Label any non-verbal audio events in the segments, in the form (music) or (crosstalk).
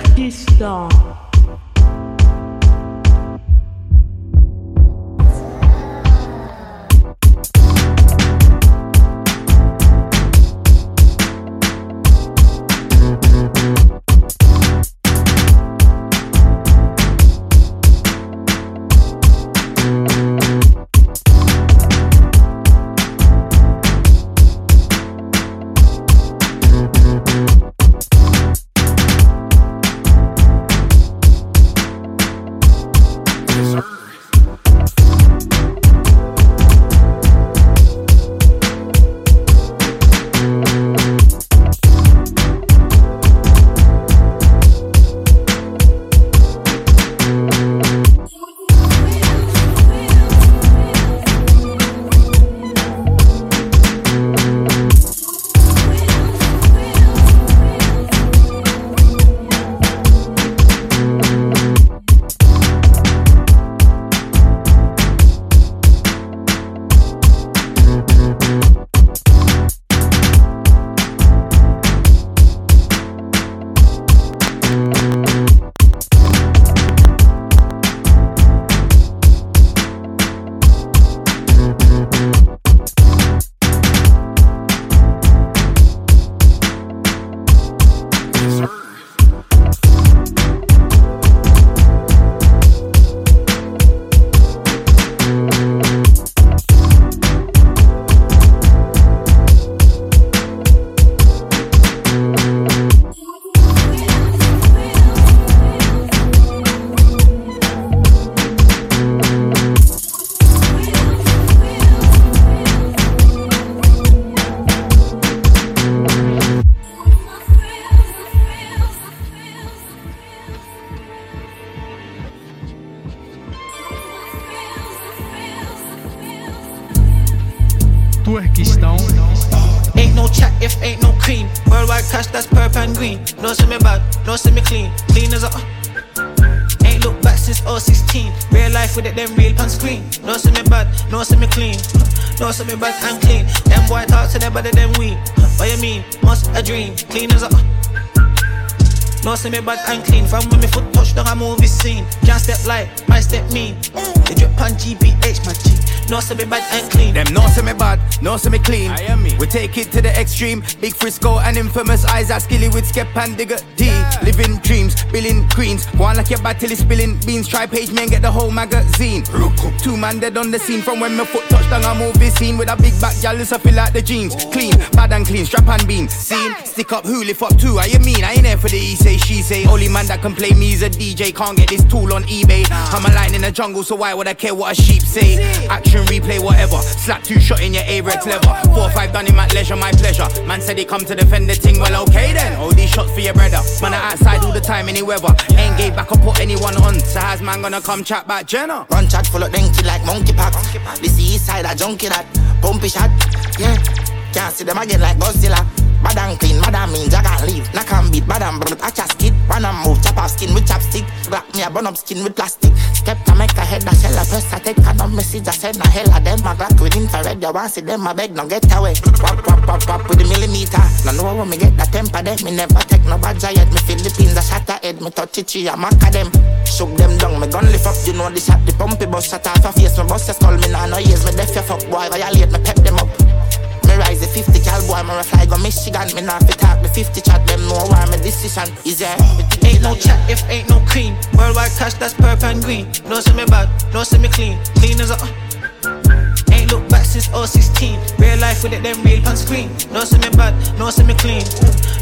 Turkistan. No see me bad and clean. Them boy talk to them better than we. What you mean? Must a dream. Clean as a. No see me bad and clean. From when me foot touch down a movie scene. Can't step light, I step mean. They drip on GBH, my G. No see me bad and clean. Them no say me bad, no say me clean. I am me. We take it to the extreme. Big Frisco and infamous eyes are skilly with skep and Digga D. Living dreams, billing queens. One like your bad till it's spilling beans. Try page me and get the whole magazine. Two man dead on the scene from when my foot touched down a movie scene with a big back jealous I feel like the jeans. Clean, bad and clean, strap and bean. Scene, stick up who lift up too. I you mean I ain't there for the he say she say. Only man that can play me is a DJ. Can't get this tool on eBay. I'm a lion in the jungle, so why would I care what a sheep say? Action replay, whatever. Slap two shot in your A-Rex leather. Four or five done him at leisure, my pleasure. Man said he come to defend the thing, well okay then. All these shots for your brother. Man, I outside all the time, any weather. Ain't gave back or put anyone on. So how's man gonna come chat back Jenna? Run chat full of denky like monkey pox. This east side a junkie that pumpy shot. Yeah, can't see them again like Godzilla. Bad and clean, bad and mean, jag and leave. Knock and beat, bad and brut, I just skid. Run and move, chop off skin with chopstick. Black me a burn up skin with plastic. Step to make a head, I shell a press, I take a no message, I send a hell of them. A black with infrared, you want see them, I beg, no get away. Wap, wap, wap, wap with the millimeter. No know when me get that temper, them. Me never take no bad yet. Me Philippines, a shatter head, me touch it, a mack of them. Shook them down, me gun lift up, you know the shot, the pumpy bus shut off your face. Me bust your skull, me nah no ears, me deaf your fuck boy, violate, me pep them up. Me rise the 50 cal boy, me fly go Michigan. Me not fi talk the 50 chat, them know why my decision is yeah. Ain't no chat if ain't no cream. Worldwide cash, that's purple and green. No see me bad, no see me clean. Clean as a. Uh. Ain't look back since 016. Real life with it, then real on screen. No see me bad, no see me clean.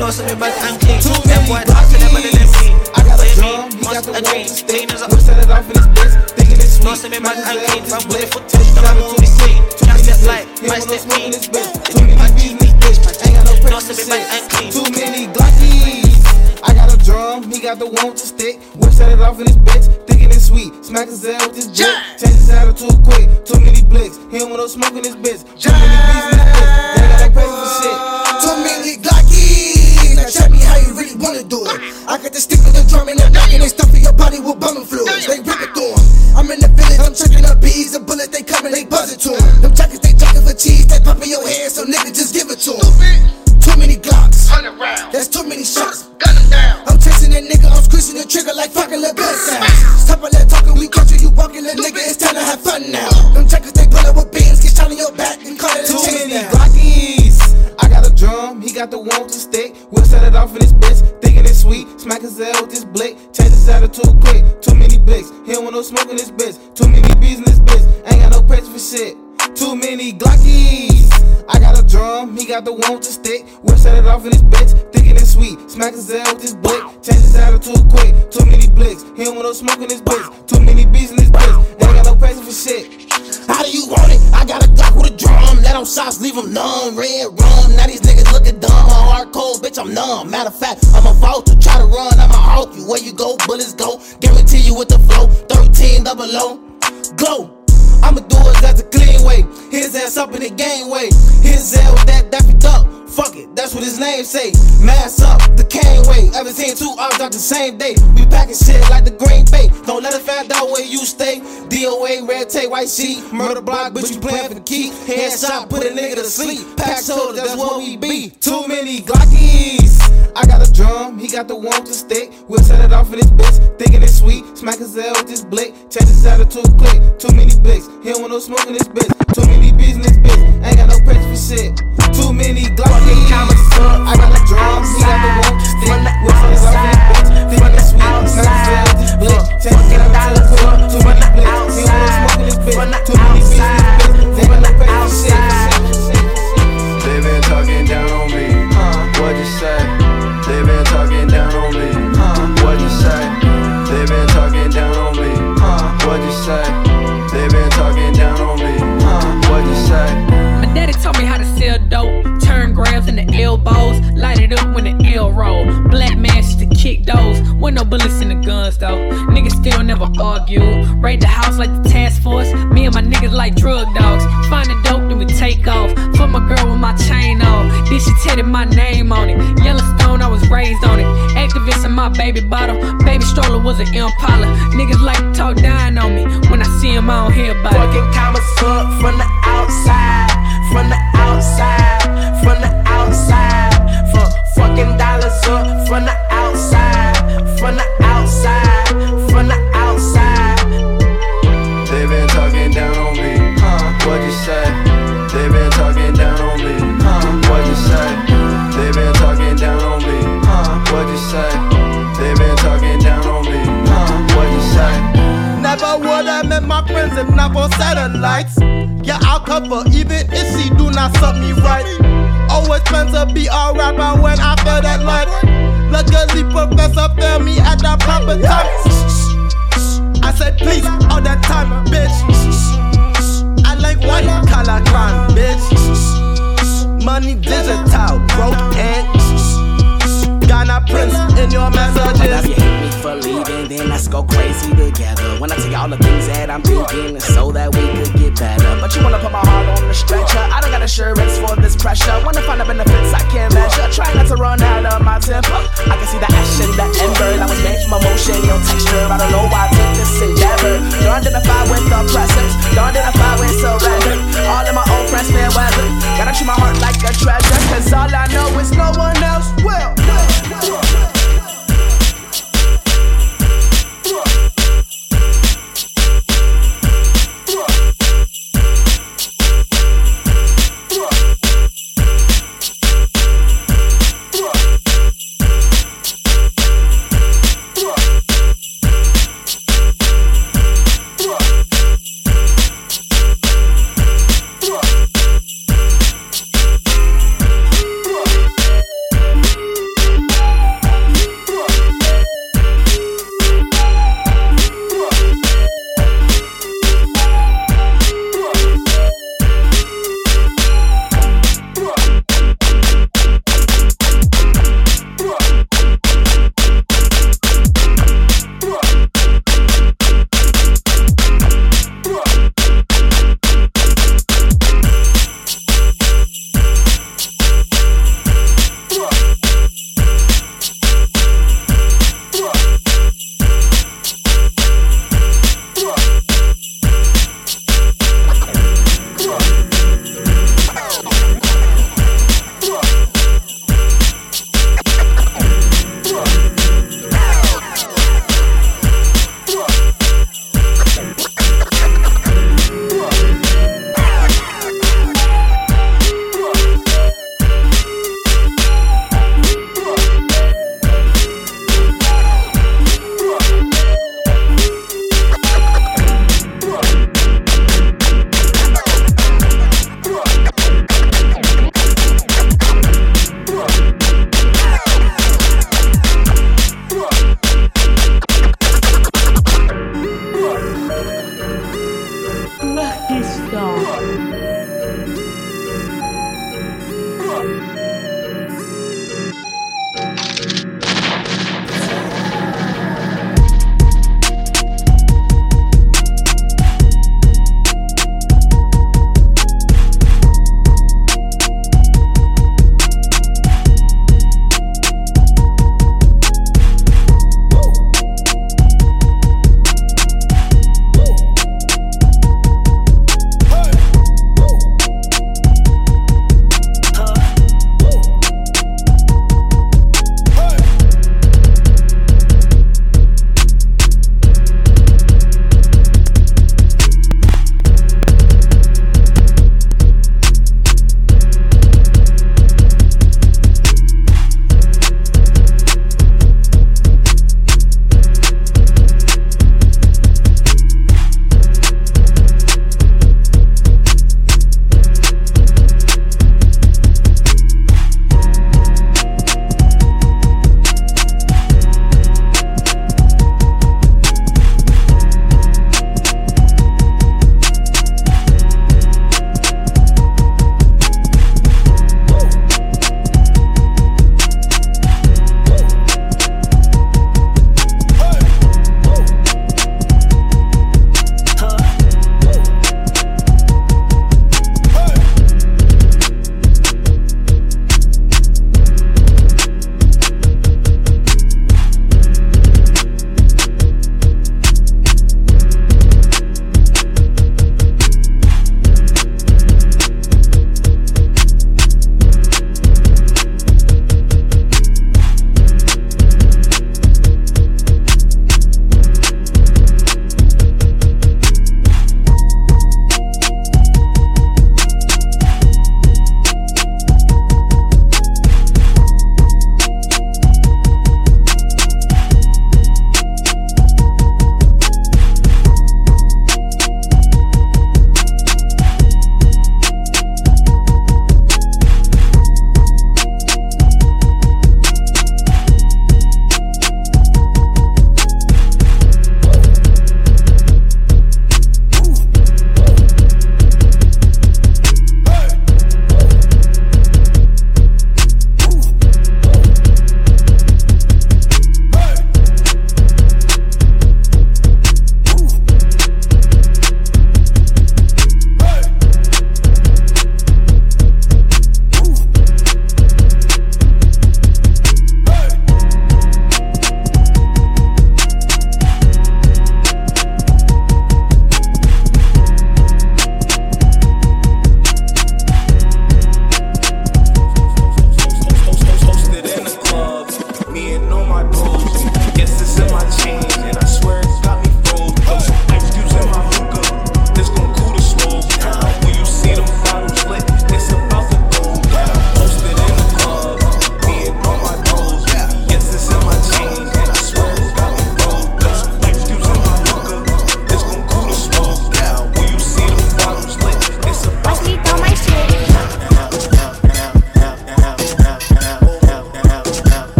No see me bad and clean. Too Them many boy talk to them better than me. I got What a you drum, mean? he got Must the a one dream. to. Clean as a. Whip set it off in his bitch, thinking it's sweet. No me and clean. From when the foot Too touch down a movie scene. Can't step light, Him I with no step smoke mean. his bitch. They Too many GBH, my Ain't got no No pressure me bad and clean. Too many Glockies. I got a drum, he got the one to stick. Whip set it off in his bitch, thinking it's sweet. Smack his head with his dick. Change his attitude quick. Too many blicks. He don't want no smoke in his bitch. Too many bees in his bitch. They got like pressure for shit. Too many Glockies. Now tell me how you really wanna do it. I got the stick with the drum and I'm knocking and stuffing your body with bumming fluids. They rip it through 'em. I'm in the I'm tricking up bees, a bullet they coming, they buzzing to them. Them jackets they jocking for cheese, they popping your head, so nigga just give it to them. Too many Glocks, hundred rounds. That's too many shots. Gun them down. I'm chasing that nigga, I'm squishing the trigger like fucking little bit sounds. Stop all that talking, we country, you walking, little nigga, it's time to have fun now. Them jackets they bullet with beans, get shot in your back and call it a Too many Glockies got the want to stick. We'll set it off in this bitch, thinking it's sweet. Smack his head with this blick, change his attitude quick. Too many blicks, he don't want no smoke in this bitch. Too many bees in this bitch, ain't got no patience for shit. Too many Glockies. I got a drum, he got the want to stick. We'll set it off in this bitch, thinking it's sweet. Smack his head with this blick, change his attitude quick. Too many blicks, he don't want no smoke in this bitch. Too many bees in this shots leave them numb. Red rum. Now these niggas looking dumb. My heart cold, bitch, I'm numb. Matter of fact, I'm a to Try to run, I'ma halt you. Where you go, bullets go. Guarantee you with the flow. 13 double O. Go. I'ma do it that's a clean way. His ass up in the game way. His ass with that daffy duck. Fuck it, that's what his name say. Mass up, the cane way. Ever seen two arms out the same day. We packing shit like the Green Bay. Don't let it find out where you stay. DOA, red tape, white sheet. Murder block, but you playing for the key. Headshot, put a nigga to sleep. Pack soldiers, that's what we be. Too many Glockies. I got a drum, he got the one to stick. We'll set it off in this bitch, thinking it's sweet. Smack his head with this blick, change his attitude quick. Too many blicks, he don't want no smoke in this bitch. Too many business in bitch, ain't no for shit. Too many Glockies. I got a drum, he got the to stick. It off in this bitch, thinking it's sweet. His with this blick, his attitude quick. Too many blicks, he don't want no smoke in this bitch. Too with no bullets in the guns though. Niggas still never argue. Raid the house like the task force. Me and my niggas like drug dogs. Find the dope, then we take off. Fuck my girl with my chain on. Then she tatted my name on it. Yellowstone, I was raised on it. Activist in my baby bottle. Baby stroller was an Impala. Niggas like to talk down on me. When I see 'em, I don't hear about it. Fucking commas up from the outside, from the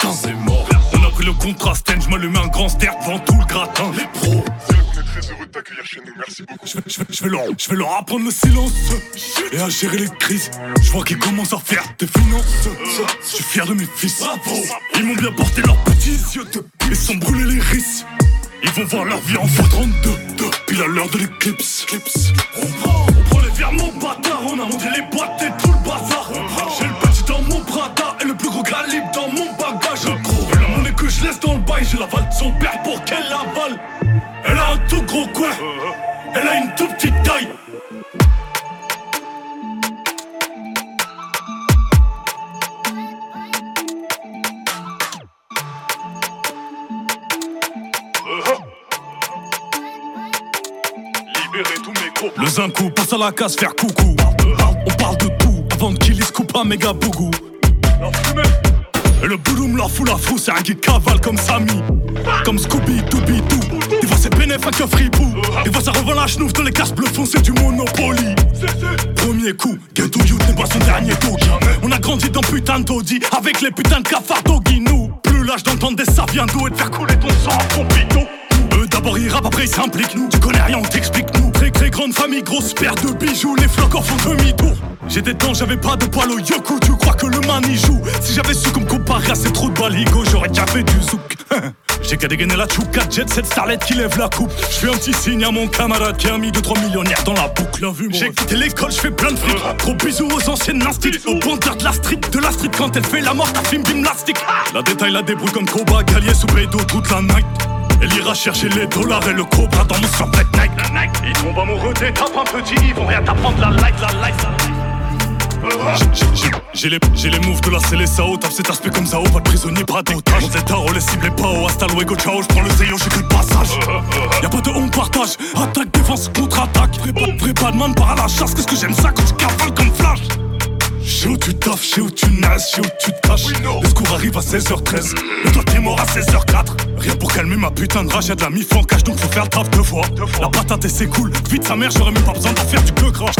C'est mort. On a pris le contraste, je me le mets un grand ster devant tout le gratin. Les pros. Est très heureux de t'accueillir chez nous, merci beaucoup. Je vais, je vais- je vais leur, je vais leur apprendre le silence et à gérer les crises. Je vois qu'ils commencent à faire des finances. Je suis fier de mes fils. Ils m'ont bien porté leurs petits yeux de Ils sont brûlés les risques. Ils vont voir leur vie en x32. Pile à l'heure de l'éclipse. Le zinco passe à la case faire coucou. On parle de tout avant qu'il se coupe un méga bougou. Le bouloum leur fout la frousse, c'est un qui cavale comme Samy. Comme Scooby Dooby Doo. Des fois c'est bénéf avec un fripou. Des fois ça revend la chenouf dans les cases bleues foncées du Monopoly. Premier coup, Ghetto Youth n'est pas son dernier doggy. On a grandi dans putain d'audi avec les putains de cafards doggy. Nous, plus l'âge d'entendre des saviens d'eau et de faire couler ton sang à pompito. D'abord ils rappent, après ils s'impliquent. Nous, tu connais rien, on t'explique. Nous, très très grande famille, grosse paire de bijoux. Les flocs en font demi-tour. J'ai des temps, j'avais pas de poil au yoku. Tu crois que le man y joue? Si j'avais su comme comparer à ces trous de baligo, j'aurais déjà fait du zouk. (laughs) J'ai qu'à dégainer la chouka, jet cette starlette qui lève la coupe. Je fais un petit signe à mon camarade qui a mis 2-3 millionnaires dans la boucle. J'ai quitté l'école, je fais plein de fric. Gros bisous aux anciennes instits. Au bandeur de la street, de la street quand elle fait la mort, ta film gymnastique. La détaille la débrouille comme Koba, Gallier sous bédo toute la night. Elle ira chercher les dollars et le cobra dans mon survêt Nike. Ils tombent amoureux des tapes un petit, ils vont rien t'apprendre la life, la life, la life. J'ai- les, les moves de la CLSAO, tape cet aspect comme Zao, pas de prisonnier, bras d'otage. Mon Zetaro, les cibles et pas hasta luego, ciao, j'prends le Zeyo, j'ai que le passage. Y'a pas de on partage, attaque, défense, contre-attaque. Pas, vrai pas de man par à la chasse, qu'est-ce que j'aime ça quand tu cavales comme flash? Sais où tu taffes, sais où tu nages, sais où tu te caches. Le secours arrive à 16h13, mais toi t'es mort à 16h04. Rien pour calmer ma putain de rage, y'a de la mif en cache, donc faut faire le taf deux fois. La patate et c'est cool, vite sa mère, j'aurais même pas besoin d'en faire du que crash.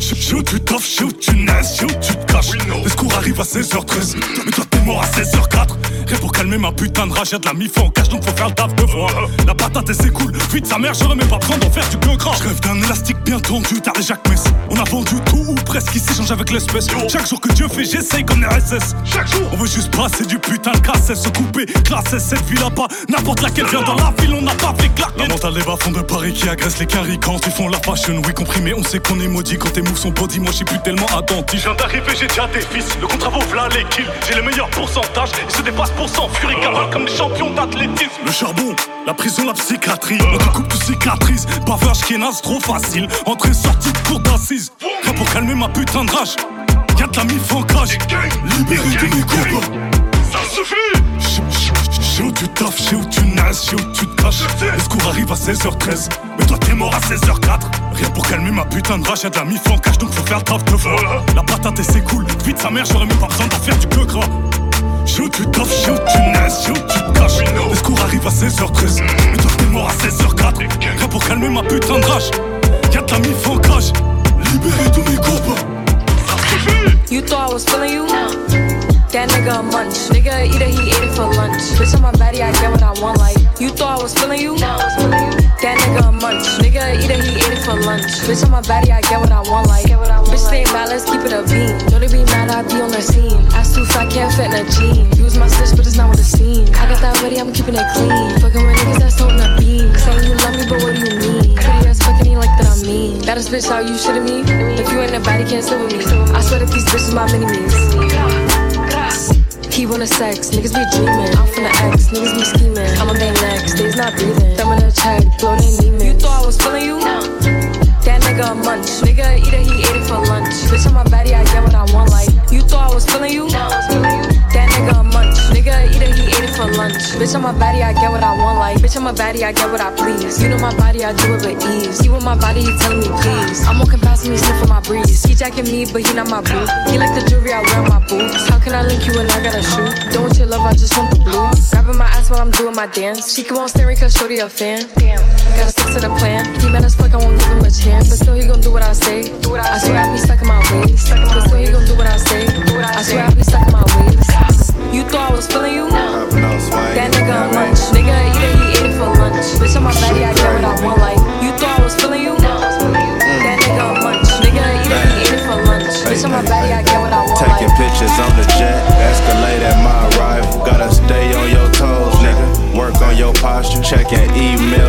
Sais où tu taffes, sais où tu nages, sais où tu te caches. Le secours arrive à 16h13, mais toi t'es mort à 16h04. Rien pour calmer ma putain de rage, y'a de la mif en cache, donc faut faire le taf deux fois. La patate et c'est cool, vite sa mère, j'aurais même pas besoin d'en faire du que crash. Rêve d'un élastique bien tendu, t'as les Jacques Mess. On a vendu tout ou presque ici, change avec l'espèce. Chaque jour que Dieu fait, j'essaye comme RSS. Chaque jour, on veut juste passer du putain de casse, se couper, classer cette ville là pas. N'importe laquelle vient dans la ville, on n'a pas fait claquer. La mentale des bas-fonds de Paris qui agressent les caries quand ils font la fashion. Oui, compris, mais on sait qu'on est maudit quand tes moves sont body. Moi, j'suis plus tellement attentif. Je viens d'arriver, j'ai déjà des fils. Le contrat vaut v'là les kills. J'ai les meilleurs pourcentages. Ils se dépassent pour cent. Fury cavale comme des champions d'athlétisme. Le charbon, la prison, la psychiatrie. On te coupe de cicatrices. Bavage qui est trop facile. Entrée, sortie de cour d'assises. Rien pour calmer ma putain de rage. Y'a de la mif en cage. Libéré de mes copains. Ça suffit! Je sais où tu taffes, je sais où tu nages, je sais où tu te caches. Le secours arrive à 16h13, mais toi t'es mort à 16h04. Rien pour calmer ma putain de rage, y'a de la mif en cache, donc faut faire le taf deux fois. La patate et c'est cool, vite sa mère, j'aurais même pas besoin d'en faire du que gras. Je sais où tu taffes, je sais où tu nages, je sais où tu te caches. Le secours arrive à 16h13, mais toi t'es mort à 16h04. Rien pour calmer ma putain de rage, y'a de la mif en cage. Libéré tous mes copains. You thought I was feeling you? That nigga a munch. Nigga either he ate it for lunch. Bitch on my body, I get what I want. Like you thought I was feeling you? That nigga a munch. Nigga eat it, he ate it for lunch. Bitch on my body, I get what I want. Like bitch stay mad, let's keep it a beam. Know they be mad, I be on the scene. Ass too fat, can't fit in a jean. Use my stitch, but it's not what it seems. I got that ready, I'm keeping it clean. Fucking with niggas that's holding a beam. Saying you love me, but what do you mean? Pretty ass fucking ain't like that I'm mean. Baddest bitch, how you shitting me? If you ain't a baddie, can't sit with me. I swear that these bitches my mini-me's. He wanna sex, niggas be dreaming. I'm from the X, niggas be scheming. I'm on their next, days not breathing. Thumb in a check, they need. You thought I was feeling you? That nigga a munch. Nigga either he ate it for lunch. Bitch on my body, I get what I want. Like you thought I was feeling you? That nigga a munch. Nigga either he ate it for lunch. Bitch on my body, I get what I want. Like bitch on my body, I get what I please. You know my body, I do it with ease. He with my body, he telling me please. I'm walking past he sniffing my breeze. He jacking me, but he not my boo. He like the jewelry I wear my boots. How can I link you when I gotta shoot? Don't want your love, I just want the blue. Grabbing my ass while I'm doing my dance. She keep on staring cause shorty a fan. Damn, gotta stick to the plan. He mad as fuck, I won't give him a chance. But still he gon' do what I say. I swear I be stuck in my ways. But still he check and email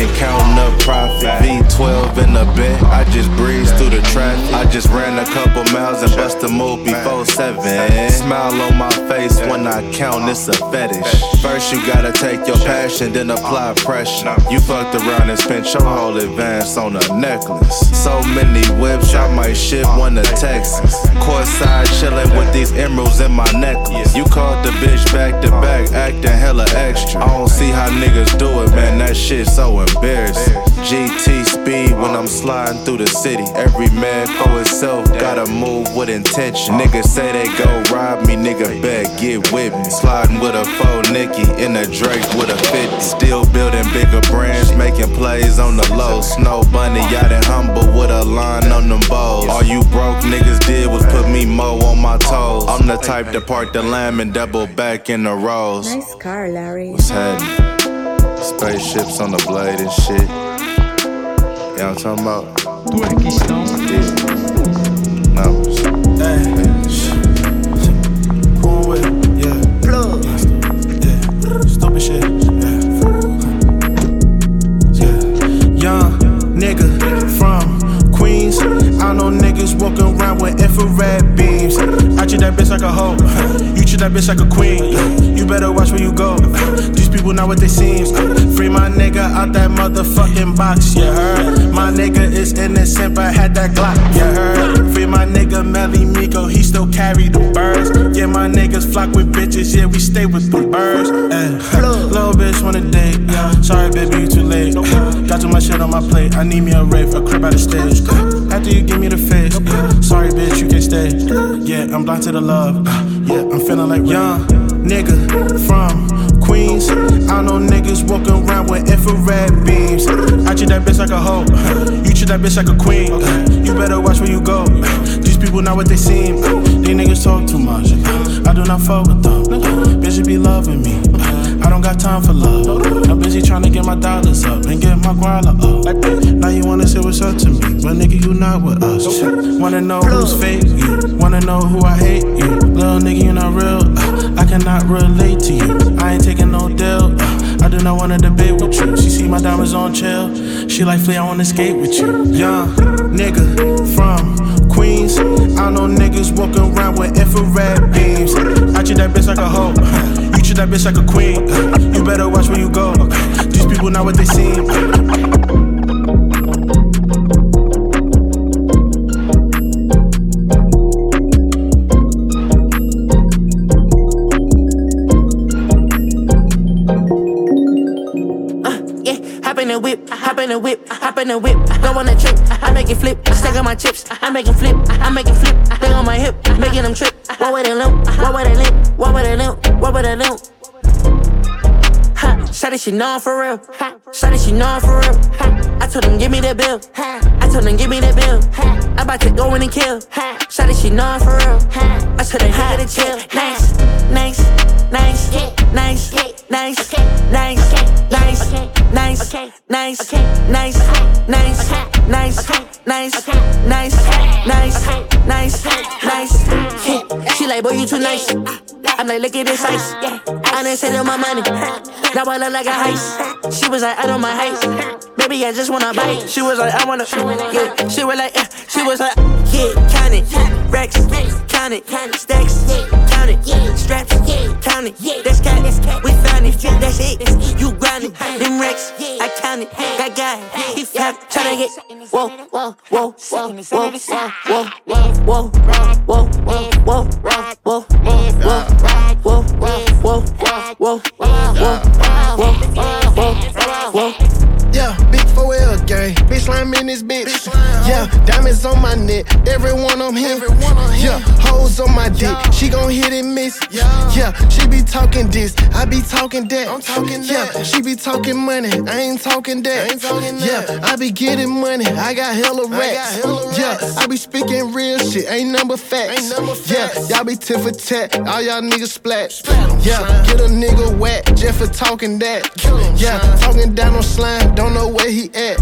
and counting up profit. V12 in the bed, I just breezed through the traffic. I just ran a couple miles and bust a move before seven. Smile on my face when I count, it's a fetish. First you gotta take your passion, then apply pressure. You fucked around and spent your whole advance on a necklace. So many whips, I might ship one to Texas. Courtside chillin' with these emeralds in my necklace. You called the bitch back to back, acting hella extra. I don't see how niggas do it, man. That shit so embarrassing. GT speed when I'm sliding through the city. Every man for himself, gotta move with intention. Niggas say they go rob me, nigga, bet get with me. Sliding with a faux Nicky in a Drake with a 50. Still building bigger brands, making plays on the low. Snow bunny, yacht and humble with a line on them bows. All you broke niggas did was put me mo on my toes. I'm the type to park the lamb and double back in the rows. Nice car, Larry. What's happening? Spaceships on the blade and shit. What I'm talking about? No. Cool with it, yeah. Plug. Yeah. Stupid shit. Yeah. Yeah. Young nigga from Queens. I know niggas walking around with infrared beams. I treat that bitch like a hoe. (laughs) You treat that bitch like a queen. Better watch where you go. These people not what they seem. Free my nigga out that motherfucking box, you heard? My nigga is innocent, but had that Glock, you heard? Free my nigga Melly Miko, he still carry the birds. Yeah, my niggas flock with bitches, yeah, we stay with the birds. Eh. (laughs) Little bitch wanna date, yeah. Sorry, baby, you too late. Got too much shit on my plate, I need me a rave, a crib out of stage. After you give me the face, sorry, bitch, you can stay. Yeah, I'm blind to the love. Yeah, I'm feeling like young nigga from Queens. I know niggas walking around with infrared beams. I treat that bitch like a hoe. You treat that bitch like a queen. You better watch where you go. These people not what they seem. These niggas talk too much. I do not fuck with them. Bitches be loving me. I don't got time for love. I'm busy trying to get my dollars up and get my guala up. Now you wanna say what's up to me, but nigga, you not with us. Wanna know who's fake? You wanna know who I hate? You little nigga, you not real. Uh, I cannot relate to you. I ain't taking no deal. Uh, I do not wanna debate with you. She see my diamonds on chill. She like Flea, I wanna skate with you. Young nigga from Queens. I know niggas walking around with infrared beams. I treat that bitch like a hoe. (laughs) Treat that bitch like a queen. You better watch where you go. These people not what they seem. Uh, hop in the whip, hop in the whip. Go on a trip, I make it flip. Stack on my chips, I make it flip, I make it flip. They on my hip, making them trip. What would they limp? What would they limp? What would they limp? What would they limp? Ha, shawty, she know I'm for real. Ha, shawty, she know I'm for real. I told them give me the bill. I told them give me the bill. Ha, I about to go in and kill. Ha, shawty, she know I'm for real. I told them nigga to chill. Nice, nice, nice, nice, nice, nice, nice, nice, nice, nice, nice, nice, nice, nice, nice, nice. Yeah. She like, boy, you too nice. I'm like, look at this ice. I didn't send her my money. Now I look like a heist. She was like, I know my height. Baby, I just wanna bite. She was like, I wanna. Yeah. She was like, uh, she was like, yeah, count it. Rex, count it. Stacks, count it. Straps, count it. That's cat, we found it. That's it. You grind it. Them Rex, I count it. That guy, he fat, tryna get. Whoa, whoa, whoa, whoa, whoa, whoa, whoa, whoa, whoa, whoa, whoa, whoa, whoa, whoa, whoa, whoa, whoa, whoa, whoa, whoa. whoa, whoa, whoa. Yeah, big 4L gang. Bitch, slime in this bitch. Yeah, diamonds on my neck. every one of him. Yeah, hoes on my dick. She gon' hit and miss. Yeah, yeah, she be talking this. I be talking that. I'm talking yeah, she be talking money. I ain't talking that. Yeah, I be getting money. I got hella racks. Yeah, I be speaking real shit. Ain't number facts. Yeah, y'all be tit for tat. All y'all niggas splat. Yeah, get a nigga wet just for talking that. Yeah, talking down on slime. Don't know where he at.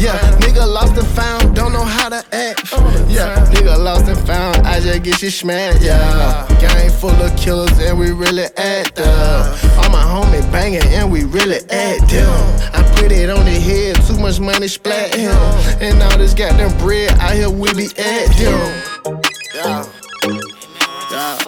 Yeah, nigga lost and found. Don't know how to act. Uh, yeah, nigga lost and found. I just get you smacked. Yeah, gang full of killers and we really act up. All my homies banging and we really act them. I put it on the head. Too much money splat him. And all this goddamn bread out here we be at him. Yeah. Yeah.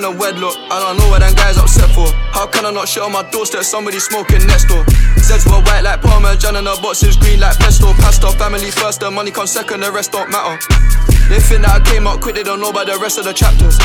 In a wedlock, and I don't know what that guy's upset for. How can I not shit on my doorstep? Somebody smoking next door. Zeds were white like Parmesan and the boxes green like pesto. Pasta family first, the money comes second, the rest don't matter. They think that I came out quick, they don't know about the rest of the chapters.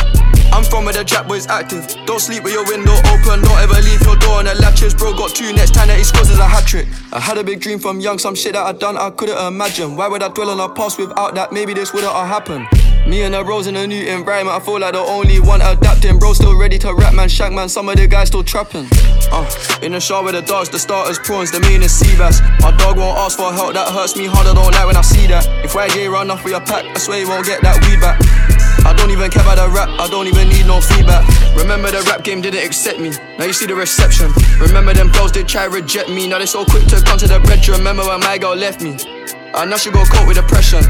I'm from where the jack boy's active. Don't sleep with your window open, don't ever leave your door on the latches. Bro got two next time that he scores is a hat trick. I had a big dream from young, some shit that I done I couldn't imagine. Why would I dwell on the past without that? Maybe this wouldn't have happened. Me and the bros in a new environment, I feel like the only one adapting. Bro, still ready to rap, man. Shank, man. Some of the guys still trapping. Uh, in the shower with the dogs, the starters, prawns, the main is sea bass. My dog won't ask for help, that hurts me harder, don't like when I see that. If YJ run off with your pack, I swear you won't get that weed back. I don't even care about the rap, I don't even need no feedback. Remember the rap game didn't accept me, now you see the reception. Remember them girls did try reject me, now they so quick to come to the bed. Remember when my girl left me. I now she go cope with depression.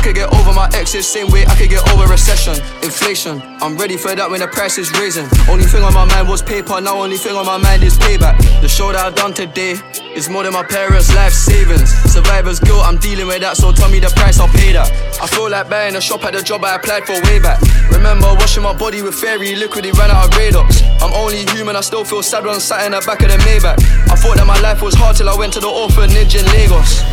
I could get over my exes, same way I could get over recession. Inflation, I'm ready for that when the price is raising. Only thing on my mind was paper, now only thing on my mind is payback. The show that I've done today is more than my parents' life savings. Survivor's guilt, I'm dealing with that, so tell me the price, I'll pay that. I feel like buying a shop at the job I applied for way back. Remember washing my body with fairy liquid, it ran out of Radox. I'm only human, I still feel sad when I'm sat in the back of the Maybach. I thought that my life was hard till I went to the orphanage in Lagos.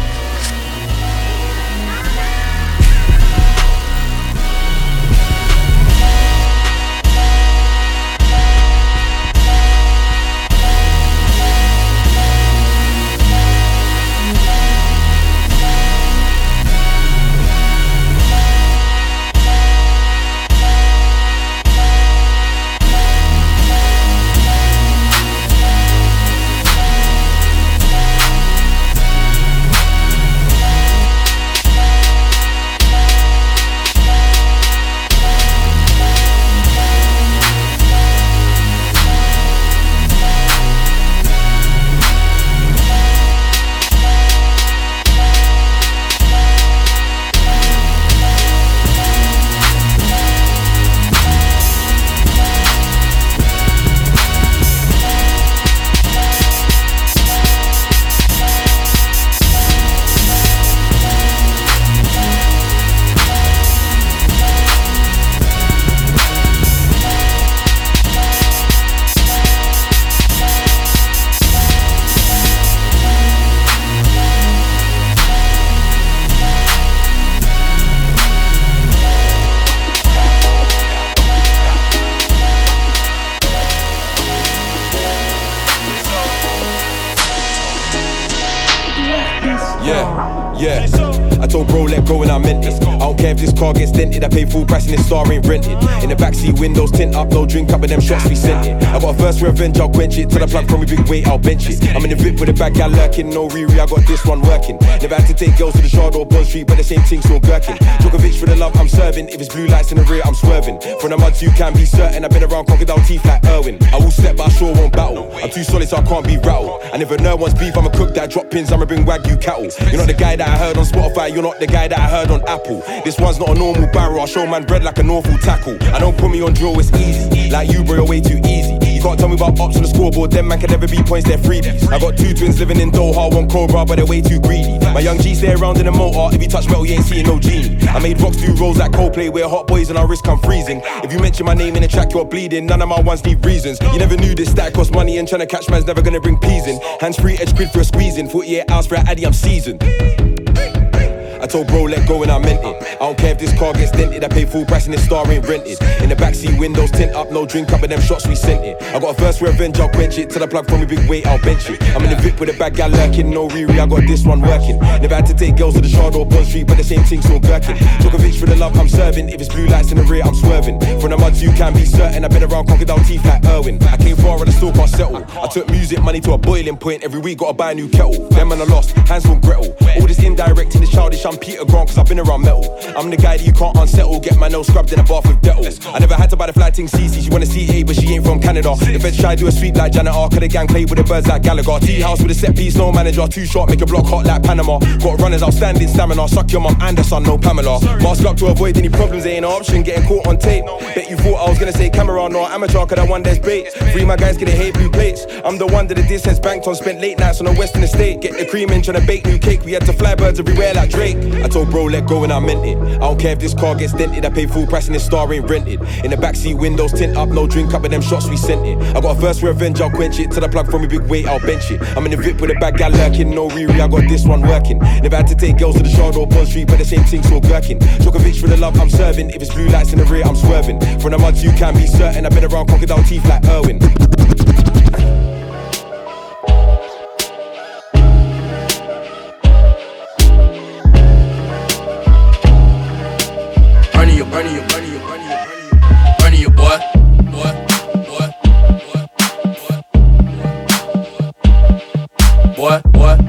Car gets dented, I pay full price and this star ain't rented. In the backseat windows tint up, no drink up, and them shots we sent it. I got a first revenge, I'll quench it. Till the plug from me big weight, I'll bench it. I'm in the VIP with a bad guy lurking, no Riri, I got this one working. Never had to take girls to the shard or Bond Street, but the same thing, so gherkin. Djokovic for the love I'm serving. If it's blue lights in the rear, I'm swerving. From the muds, you can be certain. I've been around crocodile teeth like Irwin. I will step, but I sure won't battle. I'm too solid, so I can't be rattled. And if a nerd wants beef, I'ma cook that, drop pins, I'ma bring Wagyu cattle. You're not the guy that I heard on Spotify, you're not the guy that I heard on Apple. This one's not a normal barrel, I'll show man bread like an awful tackle. I don't put me on drill, it's easy. Like you, bro, you're way too easy. You can't tell me about ops on the scoreboard, them man can never be points, they're freebies. I got two twins living in Doha, one Cobra, but they're way too greedy. My young G stay around in the motor, if you touch metal, you ain't seeing no genie. I made rocks do rolls like Coldplay, where hot boys and our wrist come freezing. If you mention my name in a track, you're bleeding. None of my ones need reasons. You never knew this stack cost money, and trying to catch man's never gonna bring peas in. Hands free, edge grid for a squeezing. 48 hours for a addy, I'm seasoned. I told bro, let go and I meant it. I don't care if this car gets dented, I pay full price and this star ain't rented. In the backseat windows tint up, no drink up, and them shots we sent it. I got a first revenge, I'll quench it. Till the plug from me big weight, I'll bench it. I'm in the VIP with a bad guy lurking, no Riri, I got this one working. Never had to take girls to the shard or Bond Street, but the same thing, so gherkin. Djokovic for the love I'm serving. If it's blue lights in the rear, I'm swerving. From the muds, you can be certain. I've been around crocodile teeth like Irwin. I came far and I still can't settle. I took music money to a boiling point. Every week, gotta buy a new kettle. Them and I lost, hands from Gretel. All this indirect and this childish, I'm Peter Grant, cause I've been around metal. I'm the guy that you can't unsettle. Get my nose scrubbed in a bath with Dettol. I never had to buy the flight thing CC. She wanna see A, but she ain't from Canada. The feds try to do a sweep like Janet Ark. Of the gang play with the birds like Gallagher. Tea house with a set piece, no manager. Too short, make a block hot like Panama. Got runners outstanding stamina. Suck your mum and the son, no Pamela. Mask up to avoid any problems, ain't an option. Getting caught on tape. Bet you thought I was gonna say camera, no amateur, cause I won there's bait. Three my guys get a hate blue plates. I'm the one that the distance banked on. Spent late nights on the western estate. Get the cream in, trying to bake new cake. We had to fly birds everywhere like Drake. I told bro, let go and I meant it. I don't care if this car gets dented, I pay full price and this star ain't rented. In the backseat windows tint up, no drink up, and them shots we sent it. I got a first revenge, I'll quench it. Till the plug from me big weight, I'll bench it. I'm in the VIP with a bad guy lurking, no Riri, I got this one working. Never had to take girls to the shard or Bond Street, but the same thing, so gherkin. Djokovic for the love I'm serving. If it's blue lights in the rear, I'm swerving. From the muds, you can be certain. I've been around crocodile teeth like Irwin. Burning you, burning you, burning you, burning you, you, boy, boy, boy, boy, boy, boy,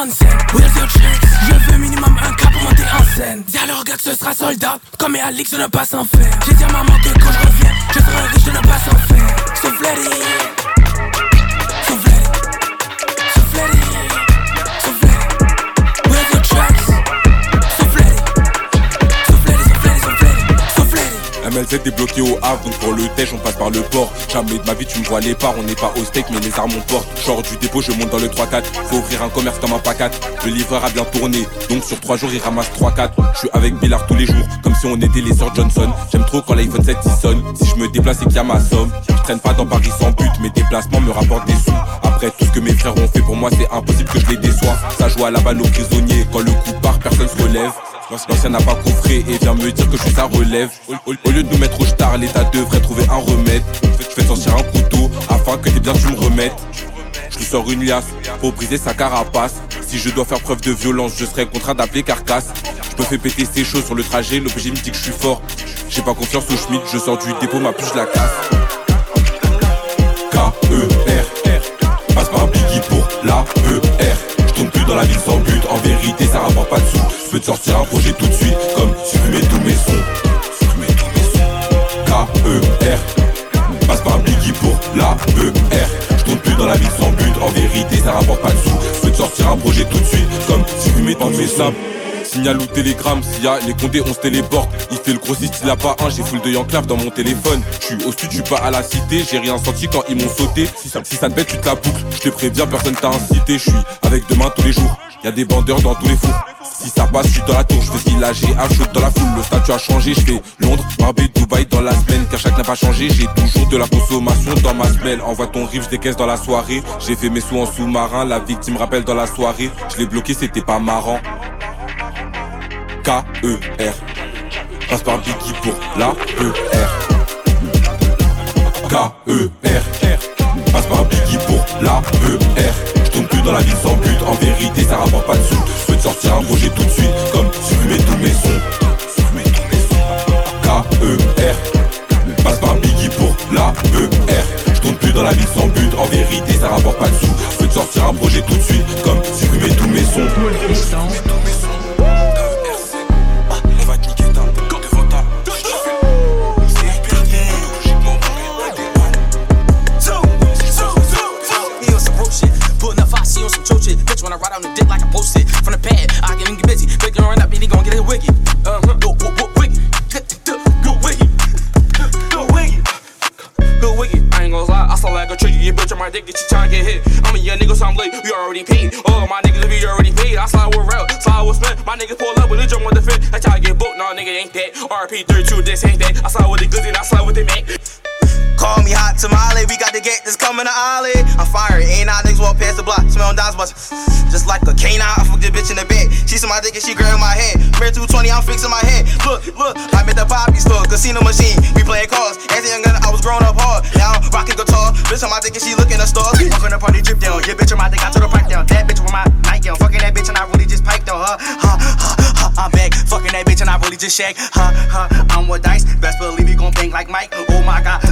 Where's your Je veux minimum un cas pour monter en scène. Dis gars que ce sera sold out Comme et Alix je ne pas s'en faire. J'ai dit à maman que quand je reviens Je serai riche de ne pas s'en faire. Souffletti MLZ débloqué au Havre, donc pour le tèche on passe par le port. Jamais de ma vie tu me vois les parts, on n'est pas au steak mais les armes on porte. Genre du dépôt, je monte dans le 3-4. Faut ouvrir un commerce comme un pacat. Le livreur a bien tourné, donc sur 3 jours il ramasse 3-4. Je suis avec Billard tous les jours, comme si on était les sœurs Johnson. J'aime trop quand l'iPhone 7 il sonne. Si je me déplace et qu'il y a ma somme, je traîne pas dans Paris sans but. Mes déplacements me rapportent des sous. Après tout ce que mes frères ont fait pour moi, c'est impossible que je les déçois. Ça joue à la balle aux prisonniers, quand le coup part, personne se relève. L'ancien n'a pas coffré et vient me dire que je suis sa relève. Au, lieu de nous mettre au star, l'État devrait trouver un remède. Je fais sortir un couteau afin que tes biens tu me remettes. Je lui sors une liasse pour briser sa carapace. Si je dois faire preuve de violence, je serai contraint d'appeler carcasse. Je me fais péter ses choses sur le trajet, l'OPG me dit que je suis fort. J'ai pas confiance au Schmidt, je sors du dépôt, ma puce la casse. K-E-R, passe par Biggie pour la E-R. Dans la ville sans but, en vérité ça rapporte pas de sous. Je peux te sortir un projet tout de suite, comme supprimer tous mes sons. Supprimer tous mes sons. K-E-R, passe par Biggie pour la E-R. Je tourne plus dans la ville sans but, en vérité ça rapporte pas de sous. Je peux te sortir un projet tout de suite, comme supprimer tous mes sons. Signal ou télégramme, s'il y a les condés, on se téléporte. Il fait le grossiste, il a pas un, j'ai full de Yanclave dans mon téléphone. Je suis au sud, je suis pas à la cité, j'ai rien senti quand ils m'ont sauté. Si ça, si ça te bête, tu te la boucles. Je te préviens, personne t'a incité, je suis avec demain tous les jours. Y a des bandeurs dans tous les fours. Si ça passe, je suis dans la tour, je fais la à chaud dans la foule. Le statut a changé, je fais Londres, Marbella, Dubaï dans la semaine. Car chaque n'a pas changé, j'ai toujours de la consommation dans ma semelle. Envoie ton rive, je décaisse dans la soirée. J'ai fait mes sous en sous-marin, la victime rappelle dans la soirée. Je l'ai bloqué, c'était pas marrant. K-E-R. Passe par Biggie pour la E-R. K-E-R. Passe par Biggie pour la E-R. Plus dans la ville sans but, en vérité ça rapporte pas de sous. Je peux te sortir un projet tout de suite, comme supprimer tous mes sons. K-E-R. Passe par Biggie pour la E-R. Plus dans la ville sans but, en vérité ça rapporte pas de sous. Je peux te sortir un projet tout de suite, comme supprimer tous mes sons. And he gon' get it wicked. Uh huh. Go, go, go, wicked. Go wicked. Go wicked. Go wicked. I ain't gon' lie, I saw like a trick. You bitch on my dick, get you tryna get hit. I'm a young nigga, so I'm late. We already paid. All my niggas, we already paid. I slide with route, slide with spin. My niggas pull up with a drum with the fit. I try to get booked, nah, nigga ain't that. RP 32, this ain't that. I slide with the goods and I slide with the man. Call me hot tamale, we got the gate that's coming to Ollie. I'm fired, ain't out niggas walk past the block, smell dimes bust. Just like a canine, I fuck this bitch in the bed. She see my dick and she grab my head. Mirror 220, I'm fixing my head. Look, look, I'm at the poppy store, casino machine. We playing cards. As a young gun, I was growing up hard. Now I'm rocking guitar. Bitch on my dick and she looking at stars. Walk on the party, drip down. Yeah, bitch on my dick, I took the pipe down. That bitch with my nightgown. Fucking that bitch and I really just piped on her. Huh, huh, huh, I'm back. Fucking that bitch and I really just shag. Huh, huh, I'm with dice. Best believe we gon' bang like Mike. Oh my god.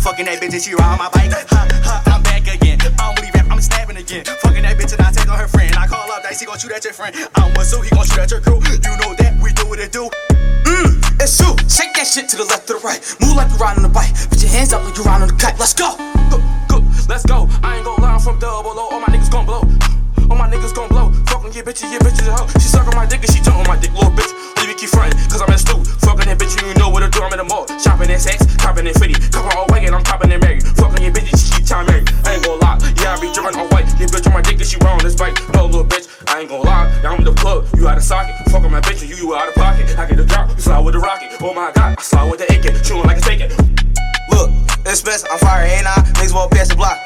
Fucking that bitch and she ride my bike. Huh, huh, I'm back again. I'm really rap, I'm snapping again. Fucking that bitch and I take on her friend. I call up dice, he gon' shoot at your friend. I'm with Sue, he gon' shoot at your crew. You know that we do what it do. Mmm, it's you. Shake that shit to the left to the right. Move like you riding on a bike. Put your hands up like you riding on the kite. Let's go. Go, go, let's go. I ain't gon' lie, I'm from double O. All my niggas gon' blow. All my niggas gon' blow. Fuckin' your bitch, your bitches a hoe. She suckin' my dick and she jump my dick, little bitch. Leave me keep frontin', cause I'm in stoop. Fuckin' that bitch, you know what to do. I'm in the mall. Shopping in sex, copping in fitty. Coppin' all white and I'm poppin' in Mary. Fuckin' your bitch, she keep time Mary. I ain't gon' lie. Yeah, I be drinkin' all white. Your bitch on my dick and she wrong this bike. No, little bitch, I ain't gon' lie. Now I'm in the club, you out of socket. Fuckin' my bitch and you, you out of pocket. I get the drop, you slide with the rocket. Oh my god, I slide with the aching. Chewin' like a taken. Look, it's best, I'm fire and I. Niggas walk pass the block.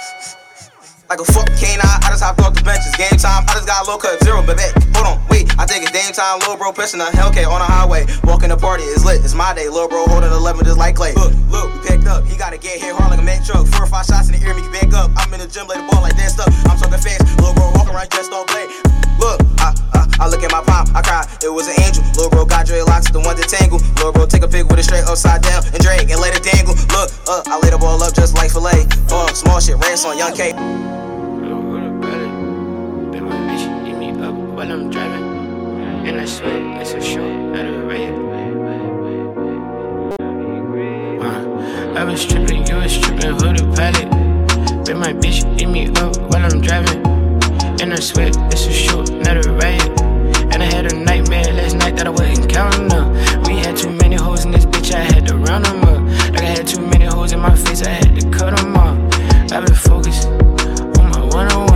Like a fuck canine, I just hopped off the benches. Game time, I just got a little cut zero, but. Hold on, wait, I take it. game time, little bro pushing a Hellcat on the highway. Walking the party, it's lit, it's my day. Little bro holding 11 just like Clay. Look, look, we picked up. He gotta get here hard like a man truck. Four or five shots in the ear, make you back up. I'm in the gym, lay the ball like that stuff. I'm talking fast, little bro walking around, just don't play. Look, I, I, I look at my palm. I cry, it was an angel. Little bro got dreadlocks, the one that tangle. Little bro take a pic with it straight upside down and drag and let it dangle. Look, uh, I lay the ball up just like filet. Uh, small shit, rants on Young K. while I'm driving. And I sweat, it's a show, not a raid. Uh, I was tripping, you was tripping, who the pilot? Bet my bitch eat me up while I'm driving. And I sweat, it's a show, not a raid. And I had a nightmare last night that I wasn't counting up. We had too many hoes in this bitch, I had to round them up. Like I had too many hoes in my face, I had to cut them off. I've been focused on my one on one.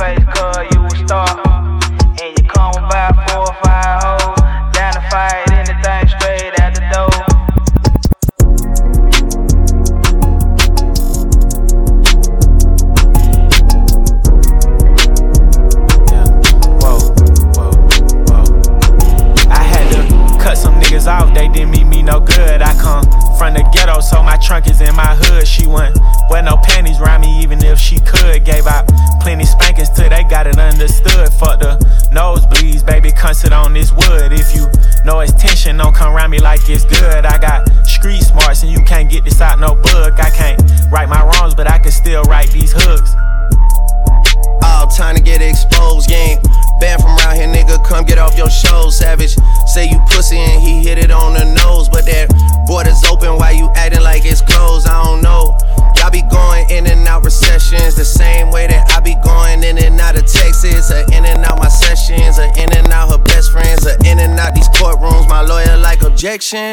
fight call. Action.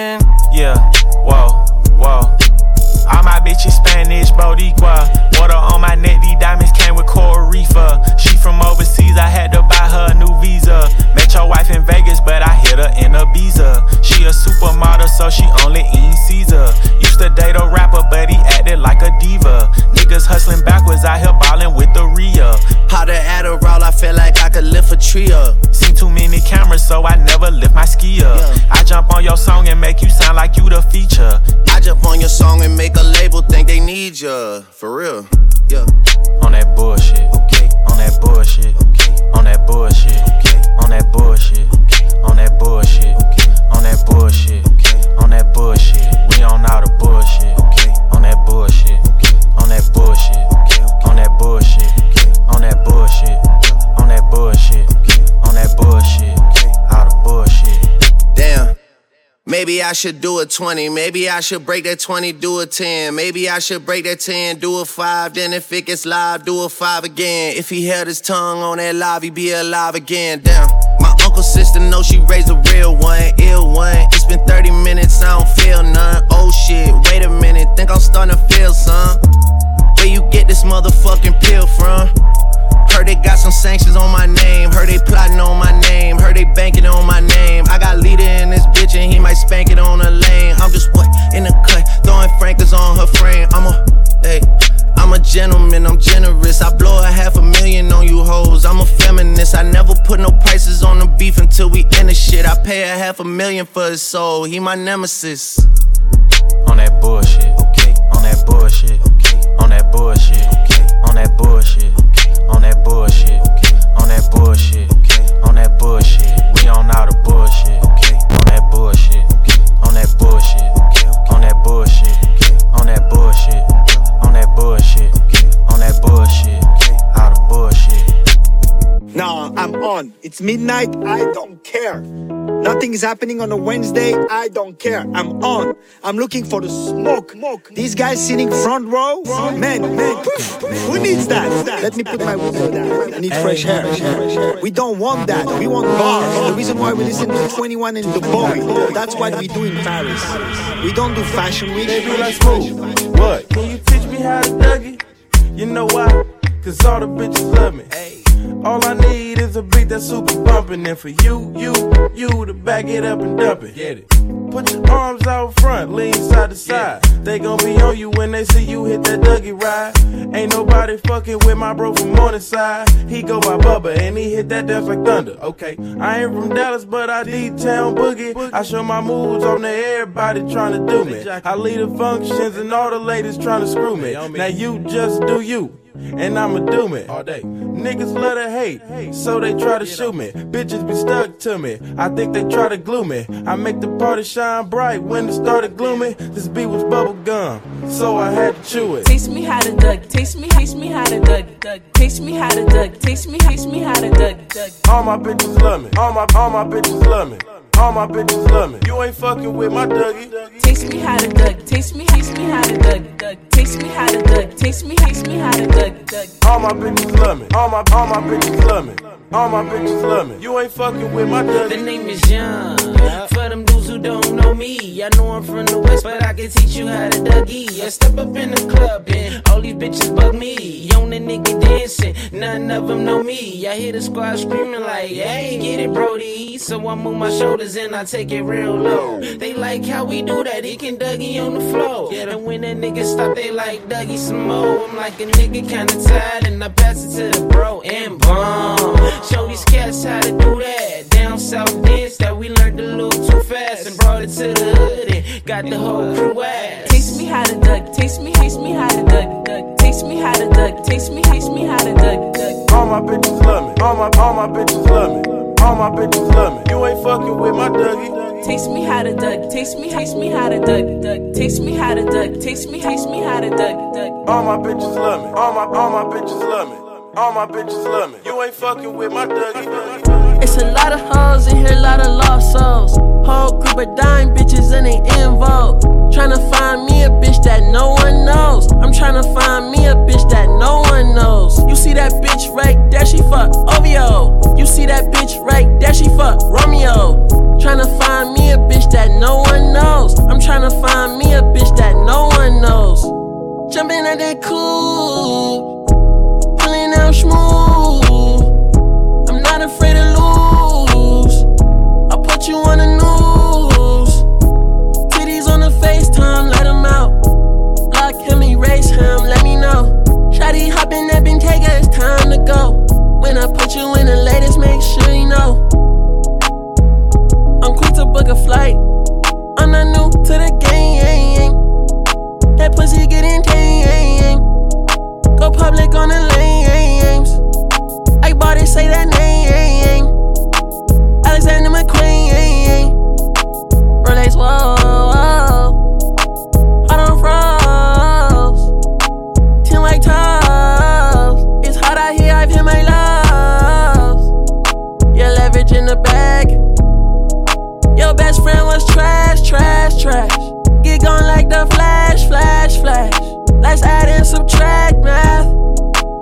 Should do a 20. Maybe I should break that 20, do a 10. Maybe I should break that 10, do a 5. Then if it gets live, do a 5 again. If he held his tongue on that live, he'd be alive again. Damn. My uncle sister know she raised a real one, ill one. It's been 30 minutes, I don't feel none. Oh shit, wait a minute, think I'm starting to feel some. Where you get this motherfucking pill from? Heard they got some sanctions on my name. Heard they plotting on my name. Heard they banking on my name. I got leader in this bitch and he might spank it on the lane. I'm just what in the cut, throwing frankers on her frame. I'm a, hey, I'm a gentleman, I'm generous. I blow a half a million on you hoes. I'm a feminist. I never put no prices on the beef until we end the shit. I pay a half a million for his soul. He my nemesis. On that bullshit, okay. On that bullshit, okay. On that bullshit, okay. On that bullshit, on that bullshit, on that bullshit, on that bullshit. We on all the bullshit, on that bullshit, on that bullshit, I'm on. It's midnight. I don't care. Nothing is happening on a Wednesday. I don't care. I'm on. I'm looking for the smoke. Smoke. These guys sitting front row. Man, man, who needs that? Let me put my window down. I need fresh air. We don't want that. We want bars. The reason why we listen to 21 and the boy. That's what we do in Paris. We don't do fashion week. Baby, like smooth. What? Can you teach me how to Dougie? You know why? Cause all the bitches love me. All I need is a beat that's super bumpin'. And for you, you, you to back it up and dump it. Get it. Put your arms out front, lean side to side. They gon' be on you when they see you hit that Dougie ride. Ain't nobody fucking with my bro from Morningside. He go by Bubba and he hit that dance like thunder. Okay, I ain't from Dallas, but I D-town boogie. I show my moves on to everybody tryna do me. I lead the functions and all the ladies tryna screw me. Now you just do you. And I'ma do me all day. Niggas love to hate, so they try to shoot me. Bitches be stuck to me. I think they try to glue me. I make the party shine bright when it started gloomy. This beat was bubble gum, so I had to chew it. Taste me how to Doug. Taste me, taste me how to Doug. Doug. Taste me how to Doug. Taste me, taste me how to Doug. Doug. All my bitches love me. All my all my bitches love me. All my bitches love me. You ain't fucking with my Dougie. Taste me how to Doug. Taste me, taste me how to Doug. Doug. Taste me how to Doug. Taste me, taste me how to Doug. Doug. All my bitches love me. All my all my bitches love me. All my bitches love me. You ain't fucking with my Dougie. The name is Young. For them dudes who don't know me, I know I'm from the west, but I can teach you how to Dougie. I step up in the club and all these bitches bug me. On the nigga dancing, none of them know me. I hear the squad screaming like, hey, get it, Brody. So I move my shoulders and I take it real low. They like how we do that, he can Dougie on the floor. Yeah, And when that nigga stop, they like Dougie some more. I'm like a nigga kinda tired and I pass it to the bro and bomb. Show these cats how to do that. Down south dance that we learned a little too fast and brought it to the hood and got the whole crew ass. Taste me how to Doug. Taste me, taste me how to Doug. Doug. Taste me how to Doug. Taste me, taste me how to Doug. Doug. All my bitches love me. All my all my bitches love me. All my bitches love me. You ain't fucking with my Dougie. Taste me how to Doug. Taste me, taste me how to Doug. Doug. Taste me how to Doug. Taste me, taste me how to Doug. Doug. All my bitches love me. All my all my bitches love me. All my bitches love me. You ain't fucking with my Dougie. It's a lot of hoes in here, a lot of lost souls. Whole group of dying bitches and they in vogue. Tryna find me a bitch that no one knows. I'm tryna find me a bitch that no one knows. You see that bitch right there, she fuck OVO. You see that bitch right there, she fuck Romeo. Tryna find me a bitch that no one knows. I'm tryna find me a bitch that no one knows. Jumping at that cool, pulling out smooth. I'm not afraid lose. You on the news. Titties on the FaceTime, let him out. Block him, erase him, let me know. Shotty hop in that Bentayga, it's time to go. When I put you in the latest, make sure you know. I'm quick to book a flight. I'm not new to the game. That pussy getting tame. Go public on the lanes. I bought it, say that name. trash. Get gone like the flash, flash, flash. Let's add and subtract math.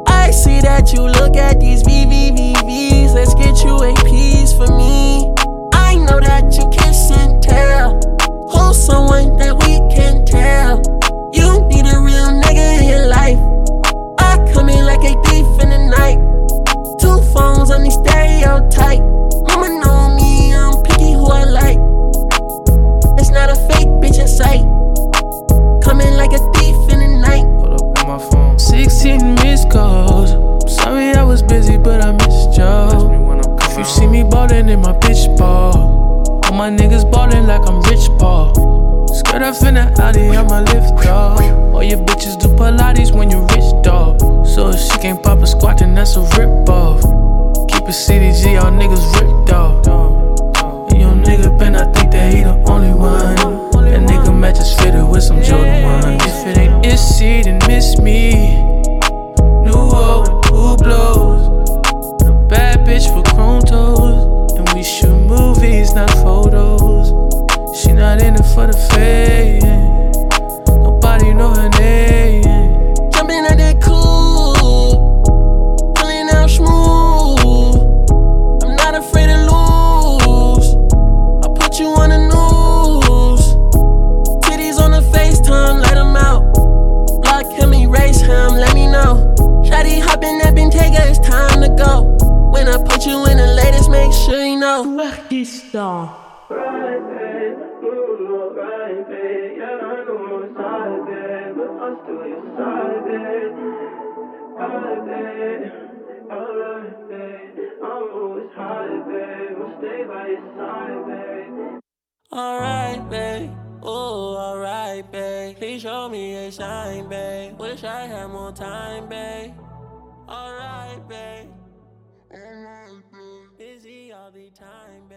I see that you look at these VVVVs. Let's get you a piece for me. I know that you kiss and tell. Hold someone that we can tell. In the alley, I'm a lift dog. All your bitches do Pilates when you rich dog. So if she can't pop a squat, then that's a rip off. Keep it CDG, all niggas ripped Alright, babe. I'm always babe. Stay by your side, babe. Alright, babe. Oh, alright, babe. Please show me a sign, babe. Wish I had more time, babe. Alright, babe. Busy all the time.